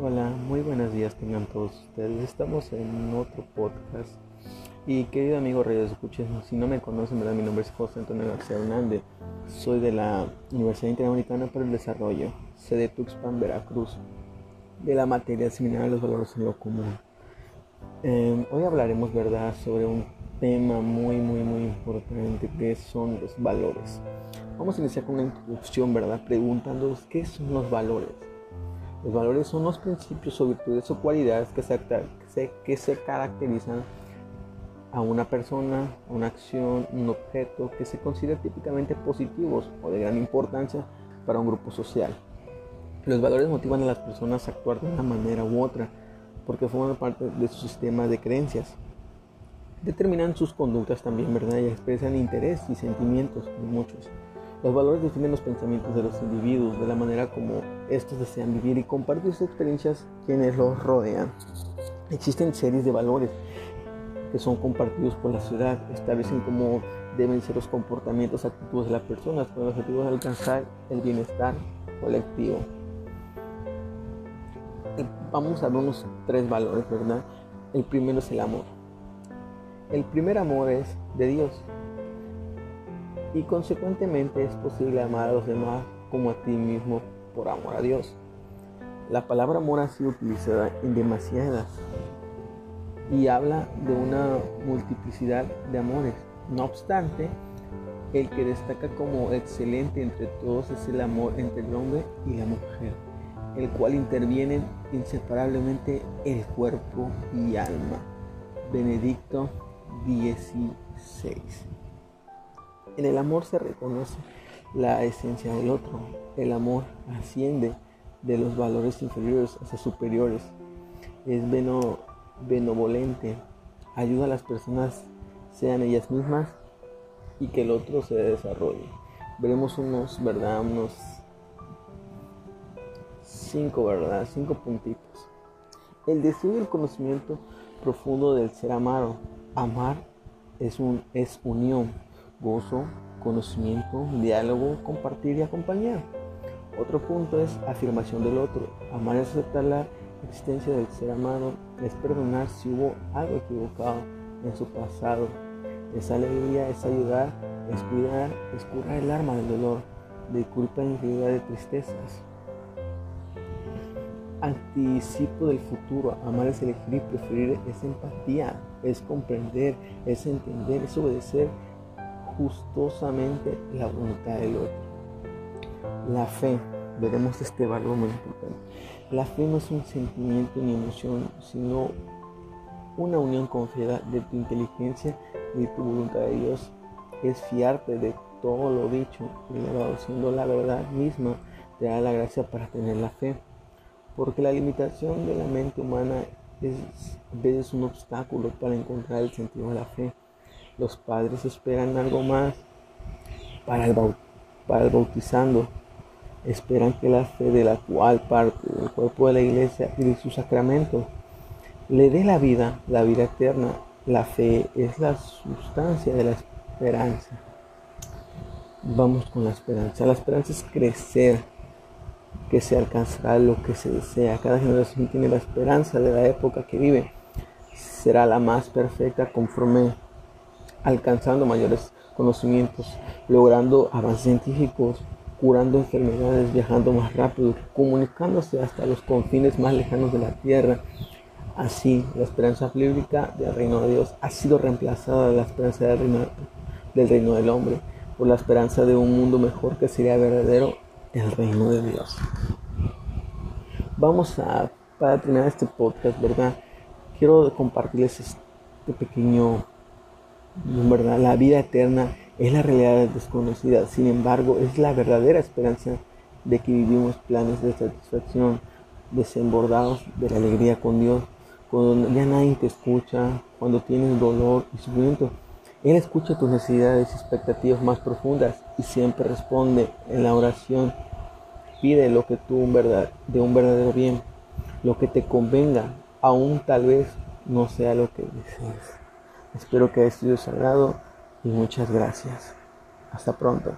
Hola, muy buenos días tengan todos ustedes. Estamos en otro podcast. Y querido amigo Escuches, si no me conocen, ¿verdad? mi nombre es José Antonio García Hernández. Soy de la Universidad Interamericana para el Desarrollo, sede Tuxpan, Veracruz, de la materia similar a los valores en lo común. Eh, hoy hablaremos, ¿verdad?, sobre un tema muy, muy, muy importante que son los valores. Vamos a iniciar con una introducción, ¿verdad?, preguntándonos qué son los valores. Los valores son los principios o virtudes o cualidades que se, caracterizan a una persona, una acción, un objeto que se considera típicamente positivos o de gran importancia para un grupo social. Los valores motivan a las personas a actuar de una manera u otra porque forman parte de su sistema de creencias. Determinan sus conductas también, ¿verdad? Y expresan interés y sentimientos de muchos. Los valores definen los pensamientos de los individuos, de la manera como estos desean vivir y compartir sus experiencias quienes los rodean. Existen series de valores que son compartidos por la ciudad, establecen cómo deben ser los comportamientos, actitudes de las personas con el objetivo de alcanzar el bienestar colectivo. Vamos a ver unos tres valores, ¿verdad? El primero es el amor. El primer amor es de Dios, y consecuentemente es posible amar a los demás como a ti mismo por amor a Dios. La palabra amor ha sido utilizada en demasiadas y habla de una multiplicidad de amores. No obstante, el que destaca como excelente entre todos es el amor entre el hombre y la mujer, el cual intervienen inseparablemente el cuerpo y alma. Benedicto 16. En el amor se reconoce la esencia del otro. El amor asciende de los valores inferiores hacia superiores. Es benevolente. Ayuda a las personas, sean ellas mismas, y que el otro se desarrolle. Veremos unos, ¿verdad? Unos cinco, ¿verdad? Cinco puntitos. El deseo y el conocimiento profundo del ser amado. Amar es, un, es unión gozo, conocimiento, diálogo, compartir y acompañar. Otro punto es afirmación del otro. Amar es aceptar la existencia del ser amado, es perdonar si hubo algo equivocado en su pasado. Es alegría, es ayudar, es cuidar, es curar el arma del dolor, de culpa, infinidad de tristezas. Anticipo del futuro, amar es elegir y preferir, es empatía, es comprender, es entender, es obedecer, gustosamente la voluntad del otro. La fe, veremos este valor muy importante. La fe no es un sentimiento ni emoción, sino una unión confiada de tu inteligencia y tu voluntad de Dios. Es fiarte de todo lo dicho y siendo la verdad misma, te da la gracia para tener la fe. Porque la limitación de la mente humana es a veces un obstáculo para encontrar el sentido de la fe. Los padres esperan algo más para el, bautizando. Esperan que la fe de la cual parte del cuerpo de la iglesia y de sus sacramentos le dé la vida, la vida eterna. La fe es la sustancia de la esperanza. Vamos con la esperanza. La esperanza es crecer, que se alcanzará lo que se desea. Cada generación tiene la esperanza de la época que vive. Será la más perfecta conforme alcanzando mayores conocimientos, logrando avances científicos, curando enfermedades, viajando más rápido, comunicándose hasta los confines más lejanos de la tierra. Así, la esperanza bíblica del reino de Dios ha sido reemplazada de la esperanza del reino, del reino del hombre por la esperanza de un mundo mejor que sería verdadero el reino de Dios. Vamos a, para terminar este podcast, ¿verdad? Quiero compartirles este pequeño verdad, la vida eterna es la realidad desconocida, sin embargo, es la verdadera esperanza de que vivimos planes de satisfacción, desembordados de la alegría con Dios, cuando ya nadie te escucha, cuando tienes dolor y sufrimiento. Él escucha tus necesidades y expectativas más profundas y siempre responde en la oración. Pide lo que tú verdad, de un verdadero bien, lo que te convenga, aún tal vez no sea lo que desees. Espero que haya sido sagrado y muchas gracias. Hasta pronto.